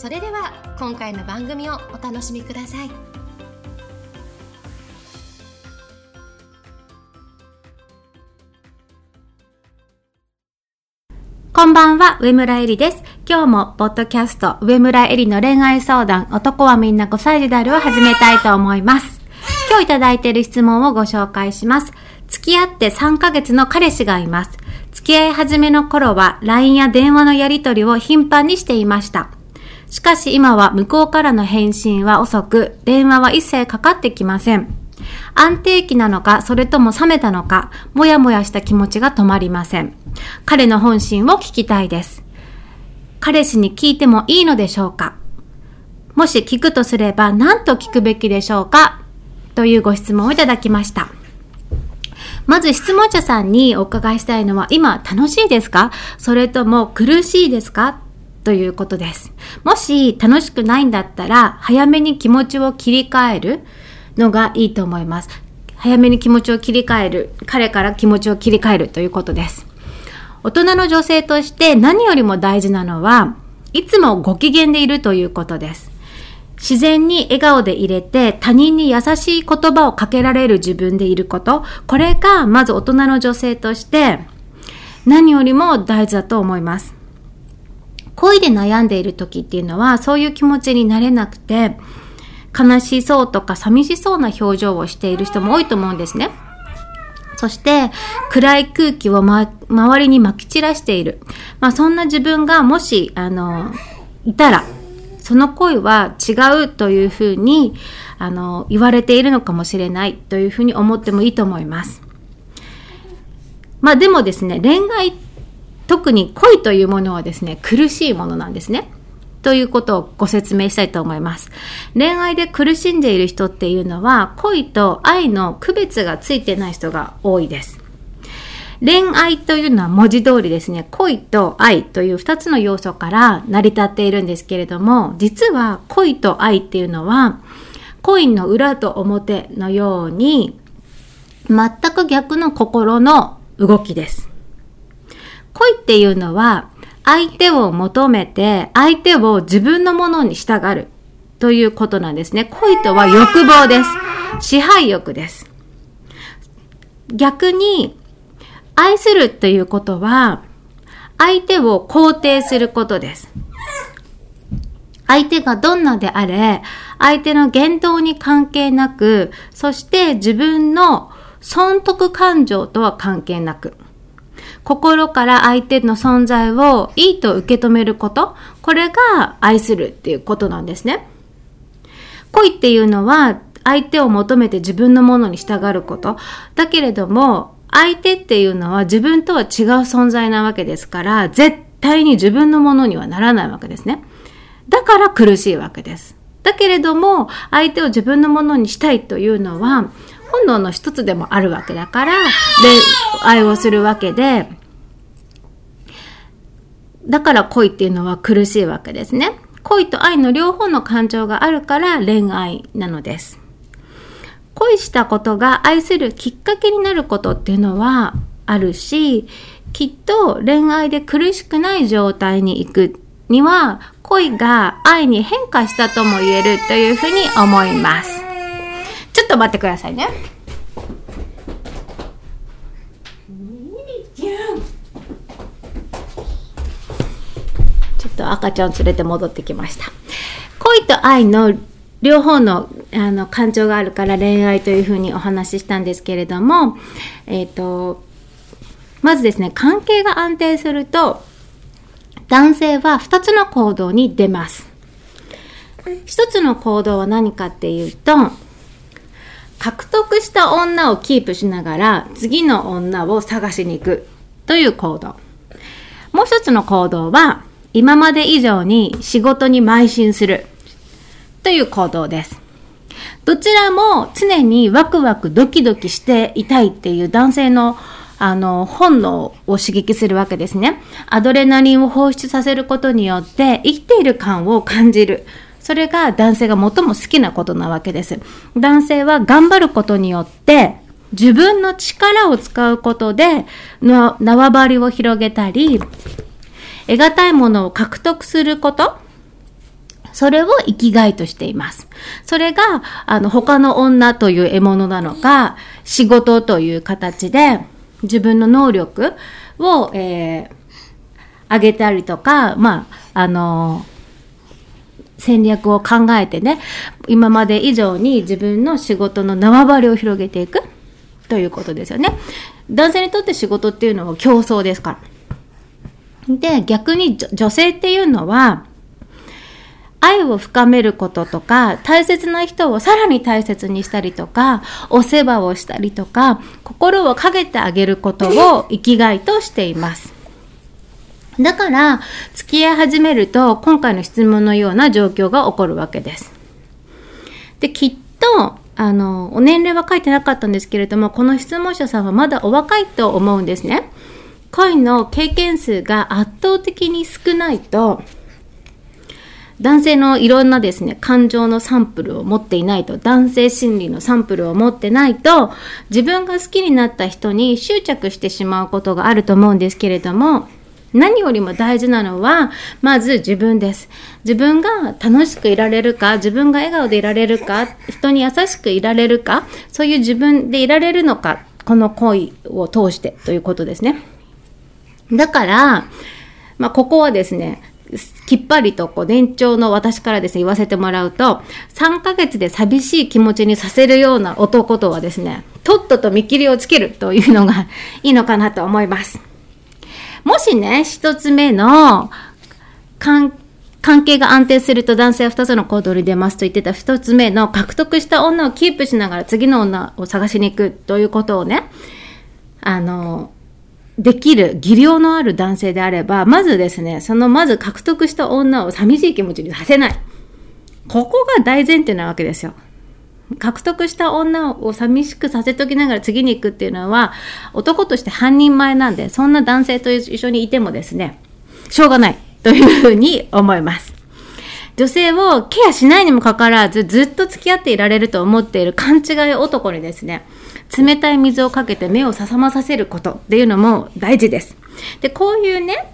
それでは今回の番組をお楽しみくださいこんばんは、上村えりです。今日も、ポッドキャスト、上村えりの恋愛相談、男はみんな5歳児であるを始めたいと思います。今日いただいている質問をご紹介します。付き合って3ヶ月の彼氏がいます。付き合い始めの頃は、LINE や電話のやり取りを頻繁にしていました。しかし今は向こうからの返信は遅く、電話は一切かかってきません。安定期なのか、それとも冷めたのか、もやもやした気持ちが止まりません。彼の本心を聞きたいです。彼氏に聞いてもいいのでしょうかもし聞くとすれば何と聞くべきでしょうか？というご質問をいただきました。まず質問者さんにお伺いしたいのは、今楽しいですか？それとも苦しいですか？ということです。もし楽しくないんだったら、早めに気持ちを切り替えるのがいいと思います。早めに気持ちを切り替える。彼から気持ちを切り替えるということです。大人の女性として何よりも大事なのは、いつもご機嫌でいるということです。自然に笑顔で入れて他人に優しい言葉をかけられる自分でいること。これがまず大人の女性として何よりも大事だと思います。恋で悩んでいる時っていうのはそういう気持ちになれなくて悲しそうとか寂しそうな表情をしている人も多いと思うんですね。そして、暗い空気を、ま、周りに撒き散らしている。まあ、そんな自分がもし、あの、いたら、その恋は違うというふうに、あの、言われているのかもしれないというふうに思ってもいいと思います。まあ、でもですね、恋愛って、特に恋というものはですね、苦しいものなんですね。ということをご説明したいと思います。恋愛で苦しんでいる人っていうのは、恋と愛の区別がついてない人が多いです。恋愛というのは文字通りですね、恋と愛という二つの要素から成り立っているんですけれども、実は恋と愛っていうのは、コインの裏と表のように、全く逆の心の動きです。恋っていうのは、相手を求めて、相手を自分のものに従うということなんですね。恋とは欲望です。支配欲です。逆に、愛するということは、相手を肯定することです。相手がどんなであれ、相手の言動に関係なく、そして自分の損得感情とは関係なく、心から相手の存在をいいと受け止めること、これが愛するっていうことなんですね。恋っていうのは相手を求めて自分のものに従うこと。だけれども、相手っていうのは自分とは違う存在なわけですから、絶対に自分のものにはならないわけですね。だから苦しいわけです。だけれども、相手を自分のものにしたいというのは、本能の一つでもあるわけだから、恋愛をするわけで、だから恋っていうのは苦しいわけですね。恋と愛の両方の感情があるから恋愛なのです。恋したことが愛するきっかけになることっていうのはあるし、きっと恋愛で苦しくない状態に行くには、恋が愛に変化したとも言えるというふうに思います。ちょっと待ってくださいね。ちょっと赤ちゃん連れて戻ってきました。恋と愛の両方のあの感情があるから恋愛というふうにお話ししたんですけれども、えっ、と、まずですね、関係が安定すると、男性は2つの行動に出ます。1つの行動は何かっていうと、獲得した女をキープしながら次の女を探しに行くという行動。もう一つの行動は今まで以上に仕事に邁進する。という行動です。どちらも常にワクワクドキドキしていたいっていう男性のあの、本能を刺激するわけですね。アドレナリンを放出させることによって生きている感を感じる。それが男性が最も好きなことなわけです。男性は頑張ることによって自分の力を使うことで縄張りを広げたり、得難いものを獲得すること、それを生きがいとしています。それが、あの、他の女という獲物なのか、仕事という形で、自分の能力を、えー、上げたりとか、まあ、あの戦略を考えてね、今まで以上に自分の仕事の縄張りを広げていくということですよね。男性にとって仕事っていうのは競争ですから。で、逆に女性っていうのは、愛を深めることとか、大切な人をさらに大切にしたりとか、お世話をしたりとか、心をかけてあげることを生きがいとしています。だから、付き合い始めると、今回の質問のような状況が起こるわけです。で、きっと、あの、お年齢は書いてなかったんですけれども、この質問者さんはまだお若いと思うんですね。恋の経験数が圧倒的に少ないと、男性のいろんなですね、感情のサンプルを持っていないと、男性心理のサンプルを持ってないと、自分が好きになった人に執着してしまうことがあると思うんですけれども、何よりも大事なのは、まず自分です。自分が楽しくいられるか、自分が笑顔でいられるか、人に優しくいられるか、そういう自分でいられるのか、この恋を通してということですね。だから、まあ、ここはですね、きっぱりとこう年長の私からですね、言わせてもらうと、3ヶ月で寂しい気持ちにさせるような男とはですね、とっとと見切りをつけるというのがいいのかなと思います。もしね、一つ目の関係が安定すると男性は2つの行動に出ますと言ってた1つ目の獲得した女をキープしながら次の女を探しに行くということをね、あの、できる技量のある男性であれば、まずですね、そのまず獲得した女を寂しい気持ちにさせない。ここが大前提なわけですよ。獲得した女を寂しくさせときながら次に行くっていうのは、男として半人前なんで、そんな男性と一緒にいてもですね、しょうがないというふうに思います。女性をケアしないにもかかわらず、ずっと付き合っていられると思っている勘違い男にですね、冷たい水をかけて目をささまさせることっていうのも大事です。で、こういうね、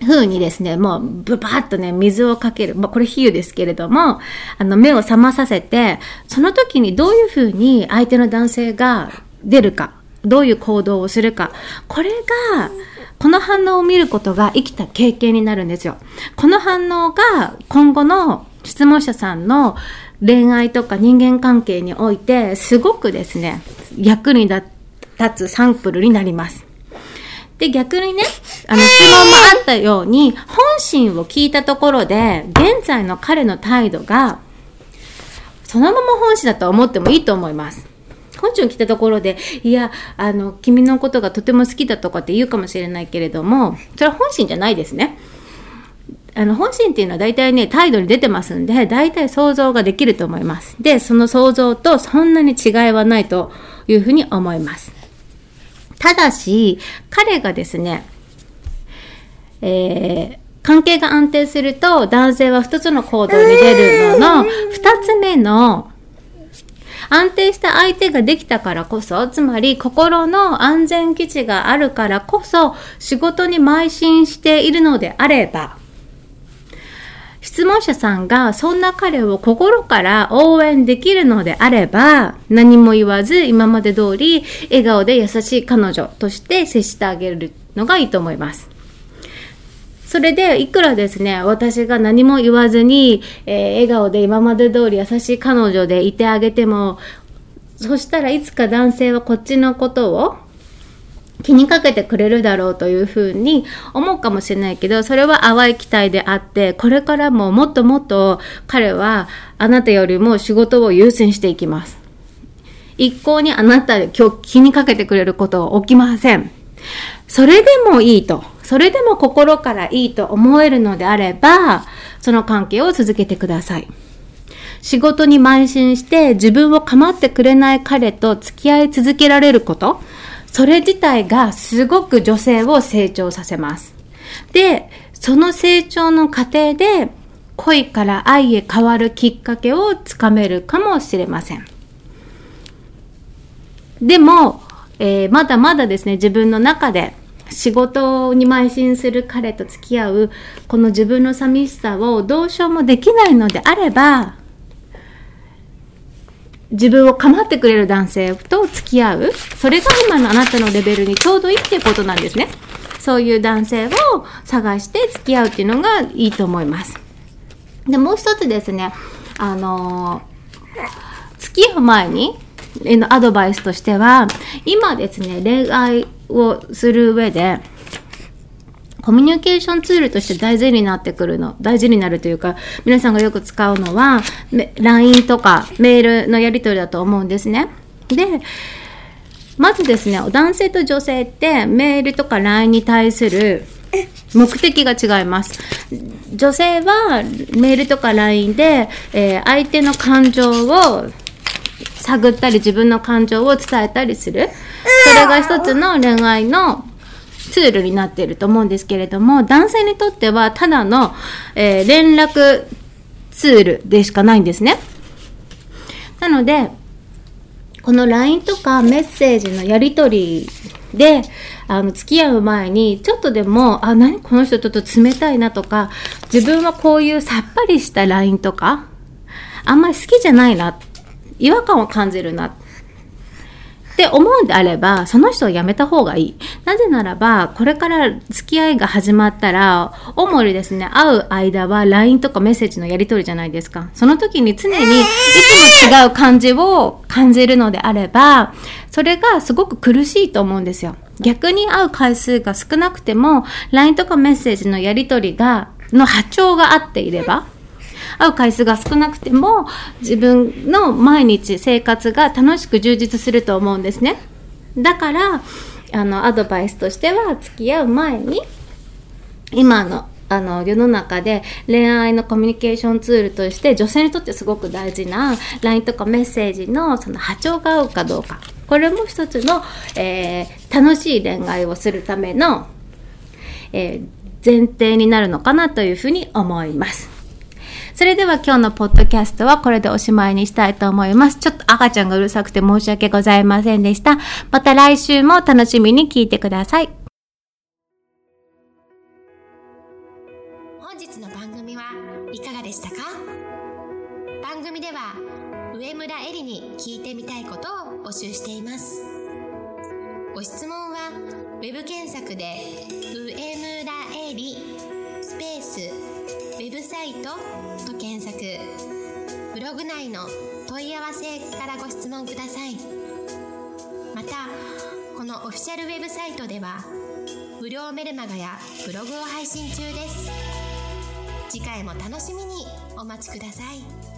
風にですね、もうブバーッとね、水をかける。まあ、これ比喩ですけれども、あの、目を覚まさせて、その時にどういう風に相手の男性が出るか、どういう行動をするか、これが、この反応を見ることが生きた経験になるんですよ。この反応が今後の質問者さんの恋愛とか人間関係において、すごくですね、役に立つサンプルになります。で、逆にね、あの、質問もあったように、本心を聞いたところで、現在の彼の態度が、そのまま本心だと思ってもいいと思います。本心を聞いたところで、いや、あの、君のことがとても好きだとかって言うかもしれないけれども、それは本心じゃないですね。あの、本心っていうのは大体ね、態度に出てますんで、大体想像ができると思います。で、その想像とそんなに違いはないというふうに思います。ただし、彼がですね、えー、関係が安定すると男性は2つの行動に出るのの、2つ目の安定した相手ができたからこそ、つまり心の安全基地があるからこそ仕事に邁進しているのであれば、質問者さんがそんな彼を心から応援できるのであれば、何も言わず今まで通り笑顔で優しい彼女として接してあげるのがいいと思います。それで、いくらですね、私が何も言わずに、えー、笑顔で今まで通り優しい彼女でいてあげても、そしたらいつか男性はこっちのことを気にかけてくれるだろうというふうに思うかもしれないけど、それは淡い期待であって、これからももっともっと彼はあなたよりも仕事を優先していきます。一向にあなた今日気にかけてくれることは起きません。それでもいいと。それでも心からいいと思えるのであれば、その関係を続けてください。仕事に邁進して自分を構ってくれない彼と付き合い続けられること、それ自体がすごく女性を成長させます。で、その成長の過程で恋から愛へ変わるきっかけをつかめるかもしれません。でも、えー、まだまだですね、自分の中で仕事に邁進する彼と付き合うこの自分の寂しさをどうしようもできないのであれば自分を構ってくれる男性と付き合う。それが今のあなたのレベルにちょうどいいっていうことなんですね。そういう男性を探して付き合うっていうのがいいと思います。でもう一つですね。あの付き合う前にのアドバイスとしては今ですね恋愛をする上で、コミュニケーションツールとして大事になってくるの、大事になるというか、皆さんがよく使うのは、LINE とかメールのやり取りだと思うんですね。で、まずですね、男性と女性ってメールとか LINE に対する目的が違います。女性はメールとか LINE で、えー、相手の感情を探ったり自分の感情を伝えたりする。それが一つの恋愛のツールになっていると思うんですけれども、男性にとってはただの、えー、連絡ツールでしかないんですね。なので、この LINE とかメッセージのやり取りで、あの、付き合う前に、ちょっとでも、あ、何この人ちょっと冷たいなとか、自分はこういうさっぱりした LINE とか、あんまり好きじゃないな、違和感を感じるな。って思うんであれば、その人を辞めた方がいい。なぜならば、これから付き合いが始まったら、主にですね、会う間は LINE とかメッセージのやり取りじゃないですか。その時に常にいつも違う感じを感じるのであれば、それがすごく苦しいと思うんですよ。逆に会う回数が少なくても、LINE とかメッセージのやり取りが、の波長が合っていれば、会う回数が少なくても自分の毎日生活が楽しく充実すると思うんですねだからあのアドバイスとしては付き合う前に今のあの世の中で恋愛のコミュニケーションツールとして女性にとってすごく大事な LINE とかメッセージのその波長が合うかどうかこれも一つの、えー、楽しい恋愛をするための、えー、前提になるのかなというふうに思います。それでは今日のポッドキャストはこれでおしまいにしたいと思います。ちょっと赤ちゃんがうるさくて申し訳ございませんでした。また来週も楽しみに聞いてください。本日の番組はいかがでしたか？番組では上村えりに聞いてみたいことを募集しています。ご質問は web 検索で上村えりスペースウェブサイト検索。ブログ内の問い合わせからご質問ください。またこのオフィシャルウェブサイトでは無料メルマガやブログを配信中です。次回も楽しみにお待ちください。